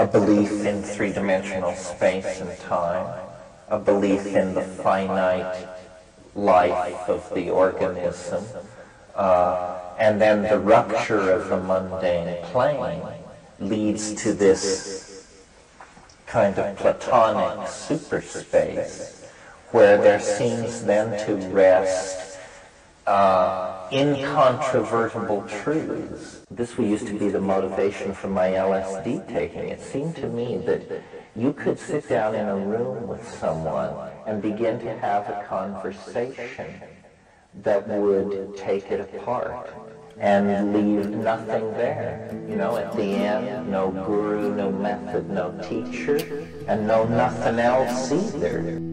a belief in three-dimensional space and time, a belief in the finite life of the organism, uh, and then the rupture of the mundane plane leads to this kind of platonic superspace where there seems then to rest uh, incontrovertible truths. This used to be the motivation for my LSD taking. It seemed to me that you could sit down in a room with someone and begin to have a conversation that would take it apart and leave nothing there. You know, at the end, no guru, no method, no teacher, and no nothing else either.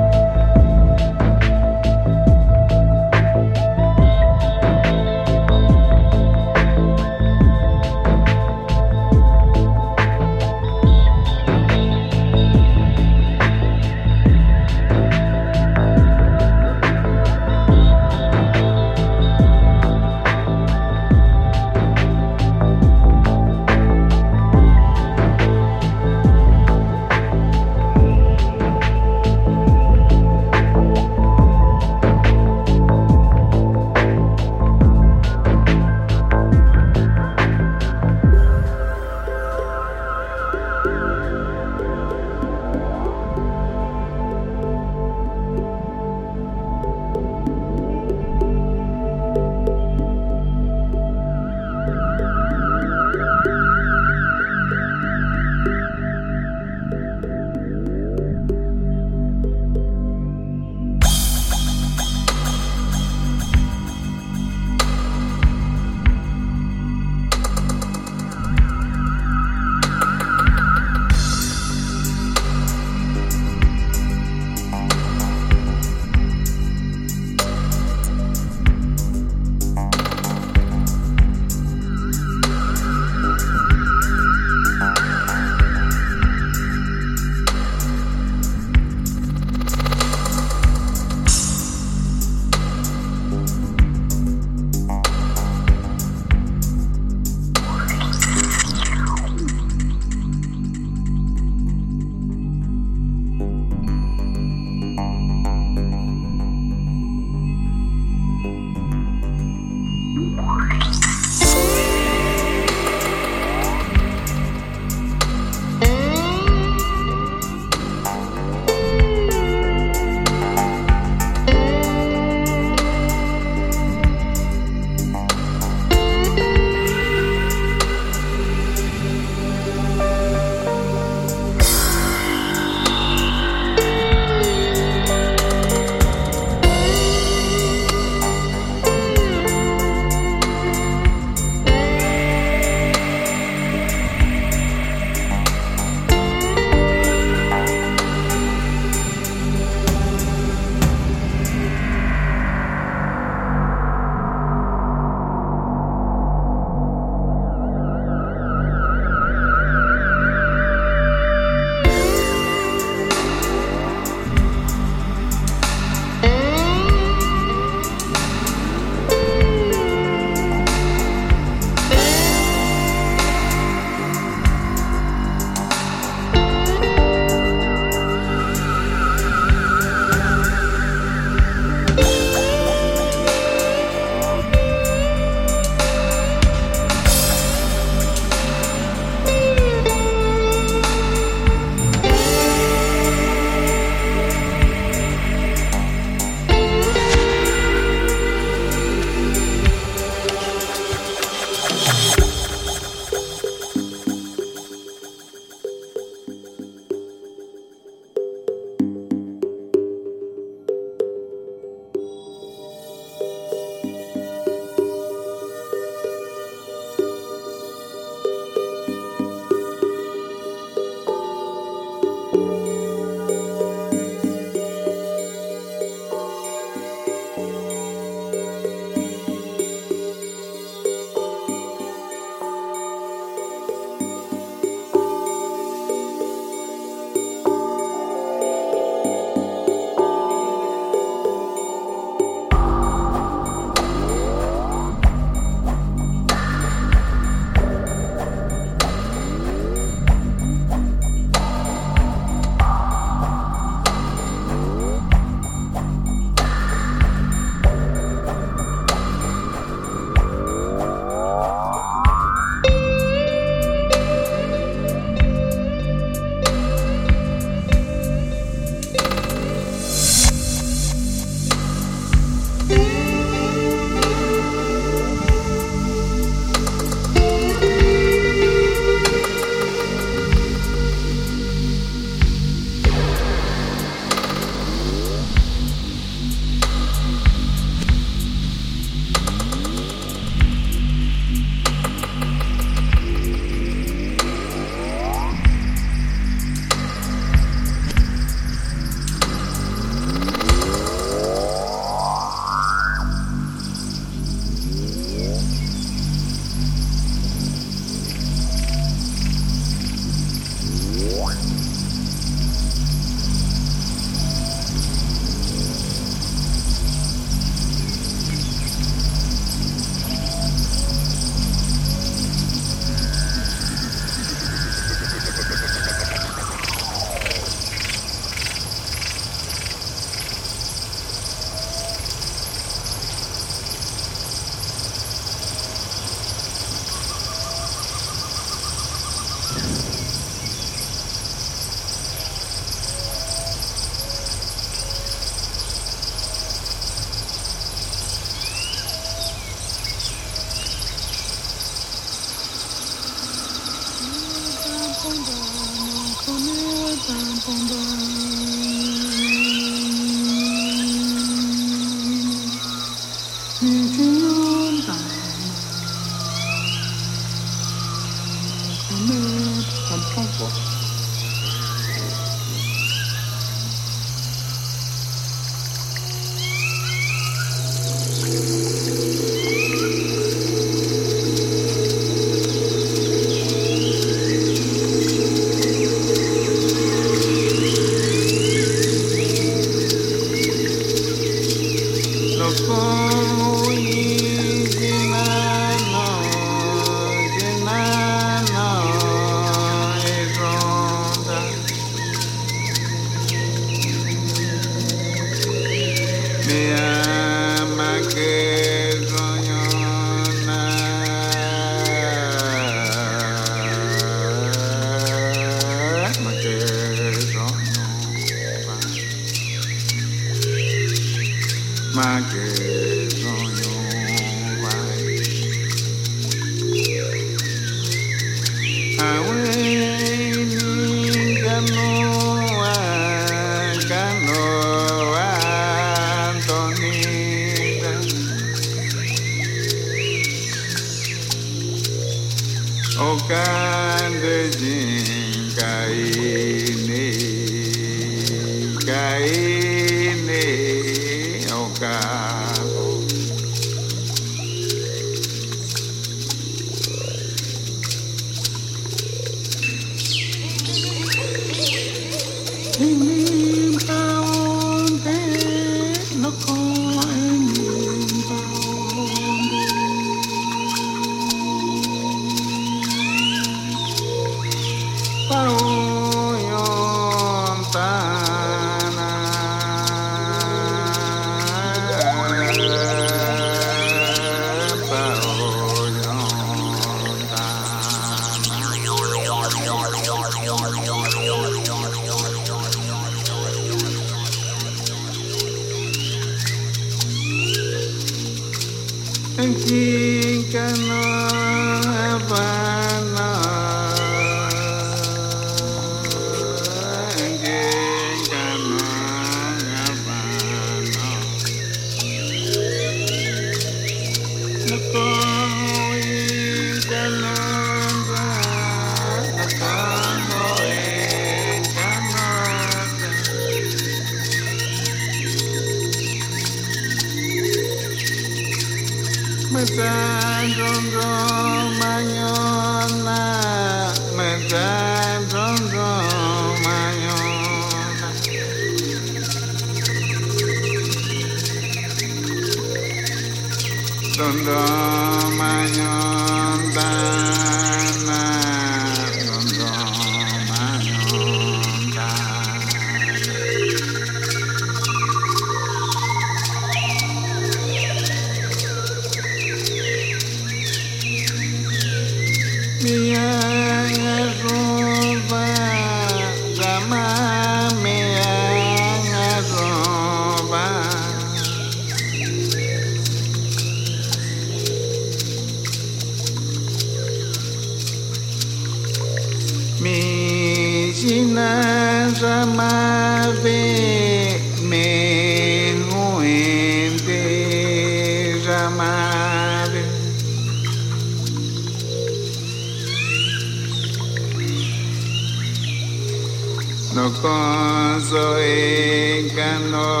Nukonso e kanodamea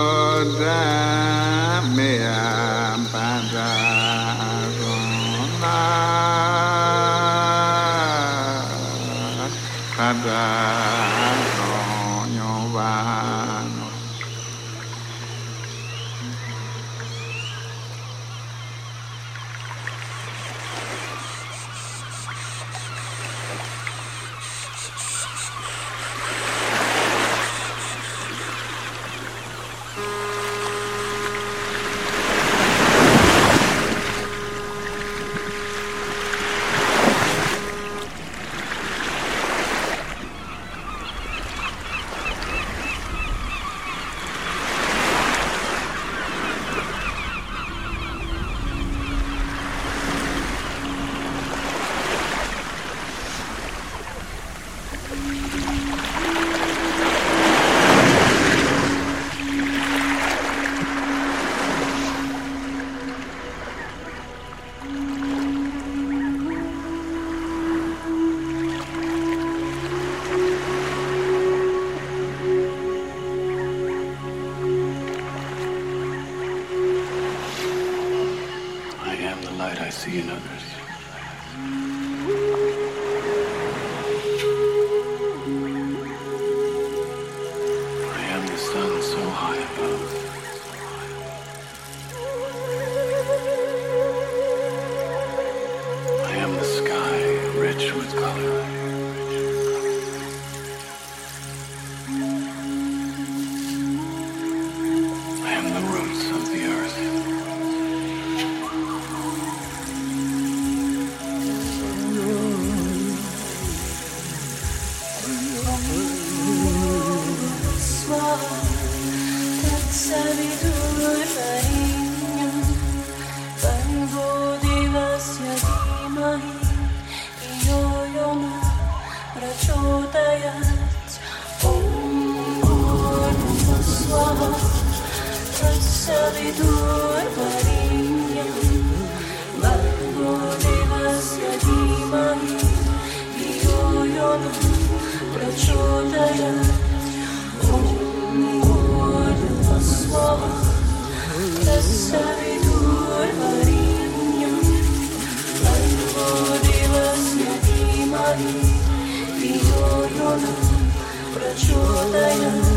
说的人。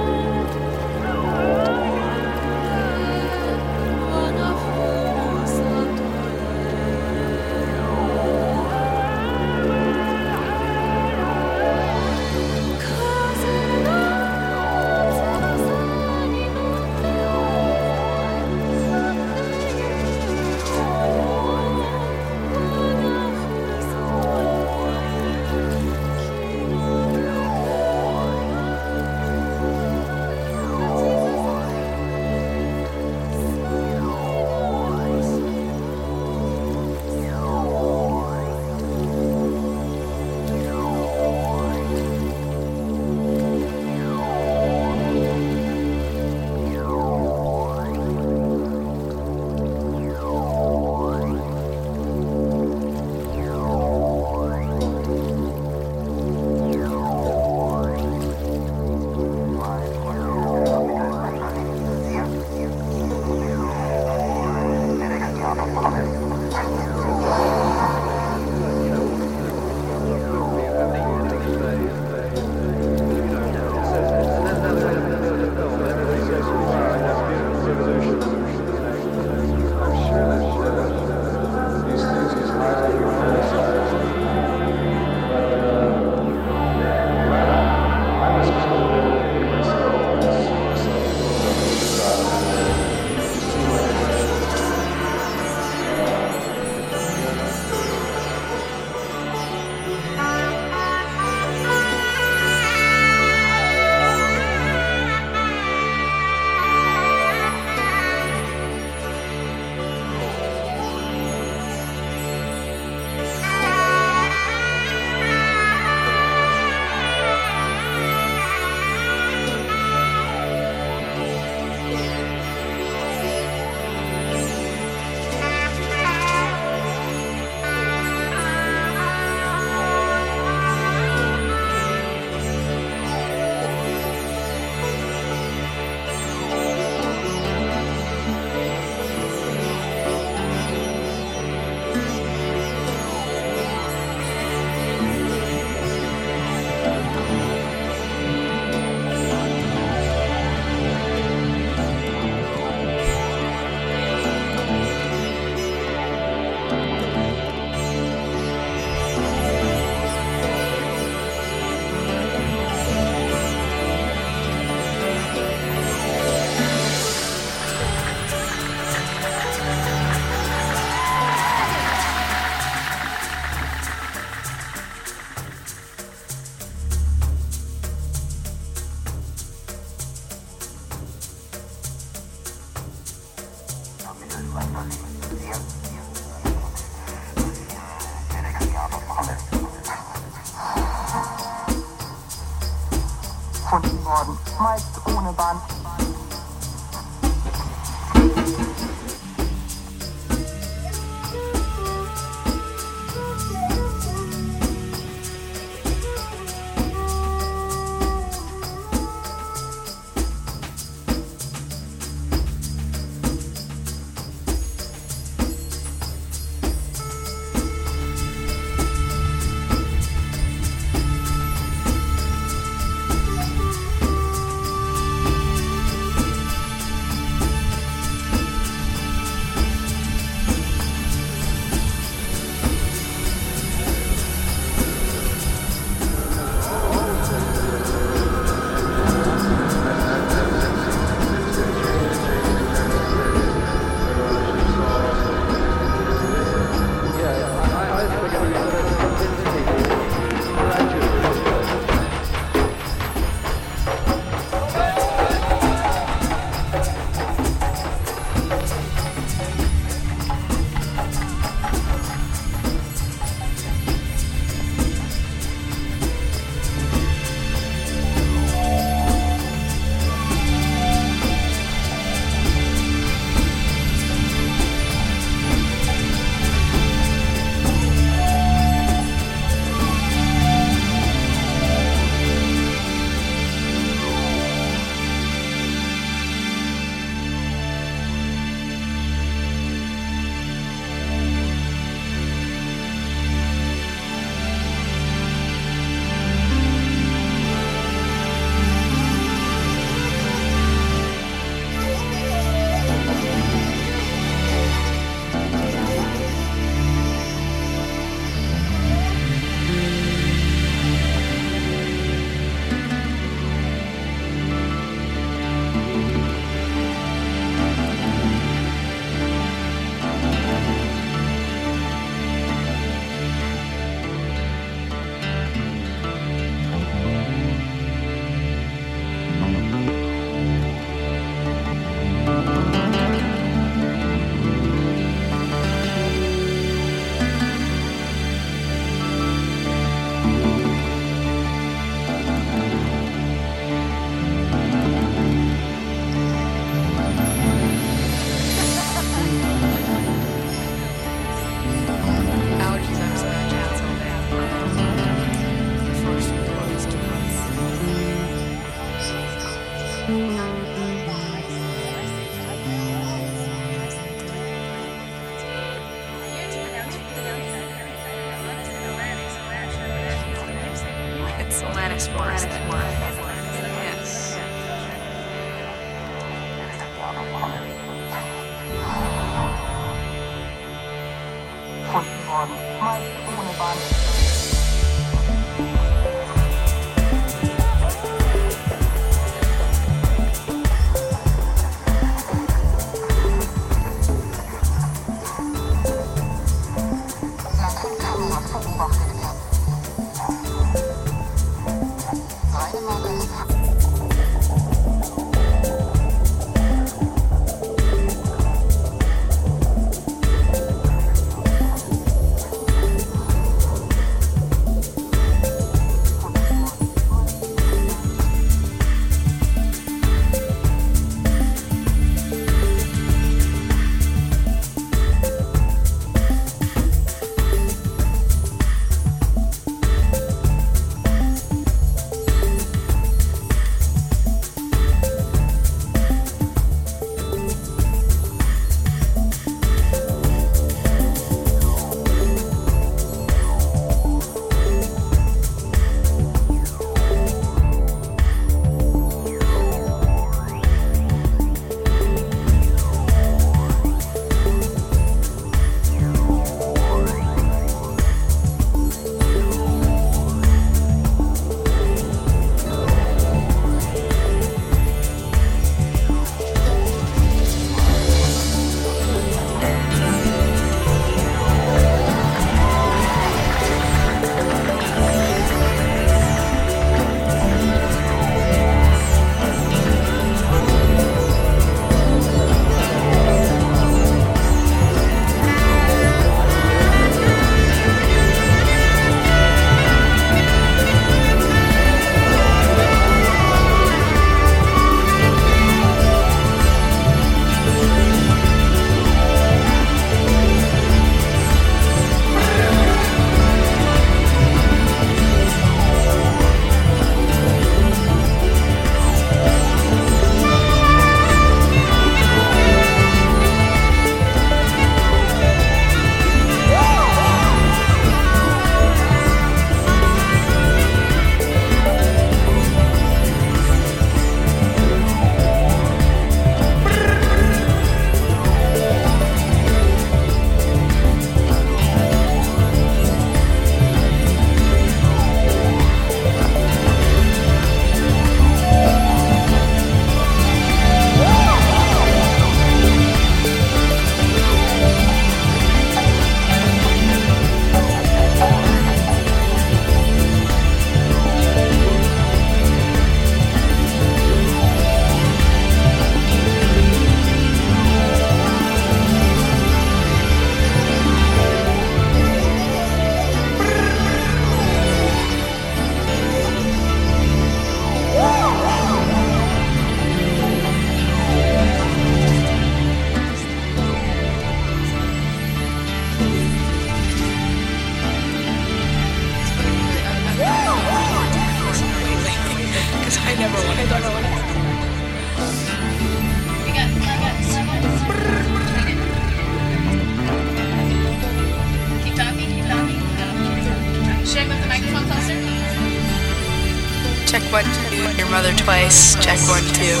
one, two, your mother twice. Check one, two.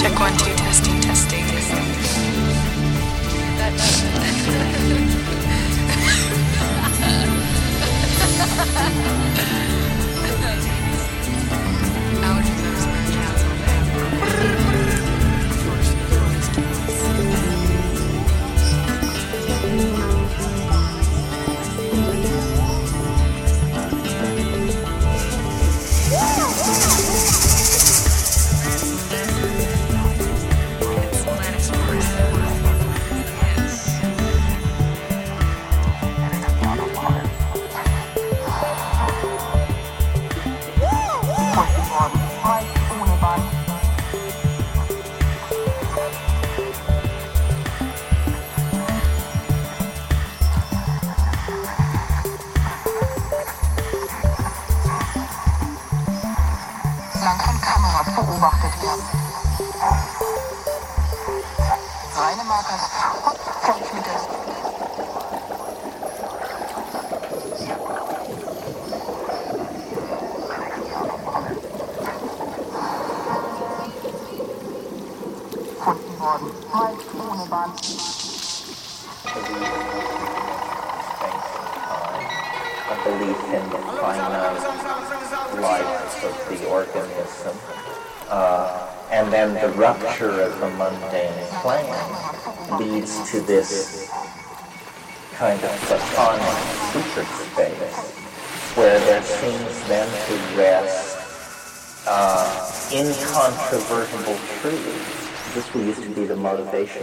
Check one, two.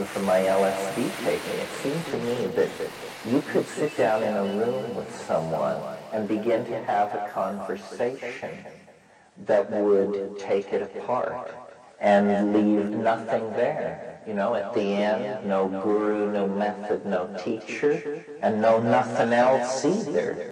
For my LSD taking. It seemed to me that you could sit down in a room with someone and begin to have a conversation that would take it apart and leave nothing there. You know, at the end, no guru, no method, no teacher, and no nothing else either.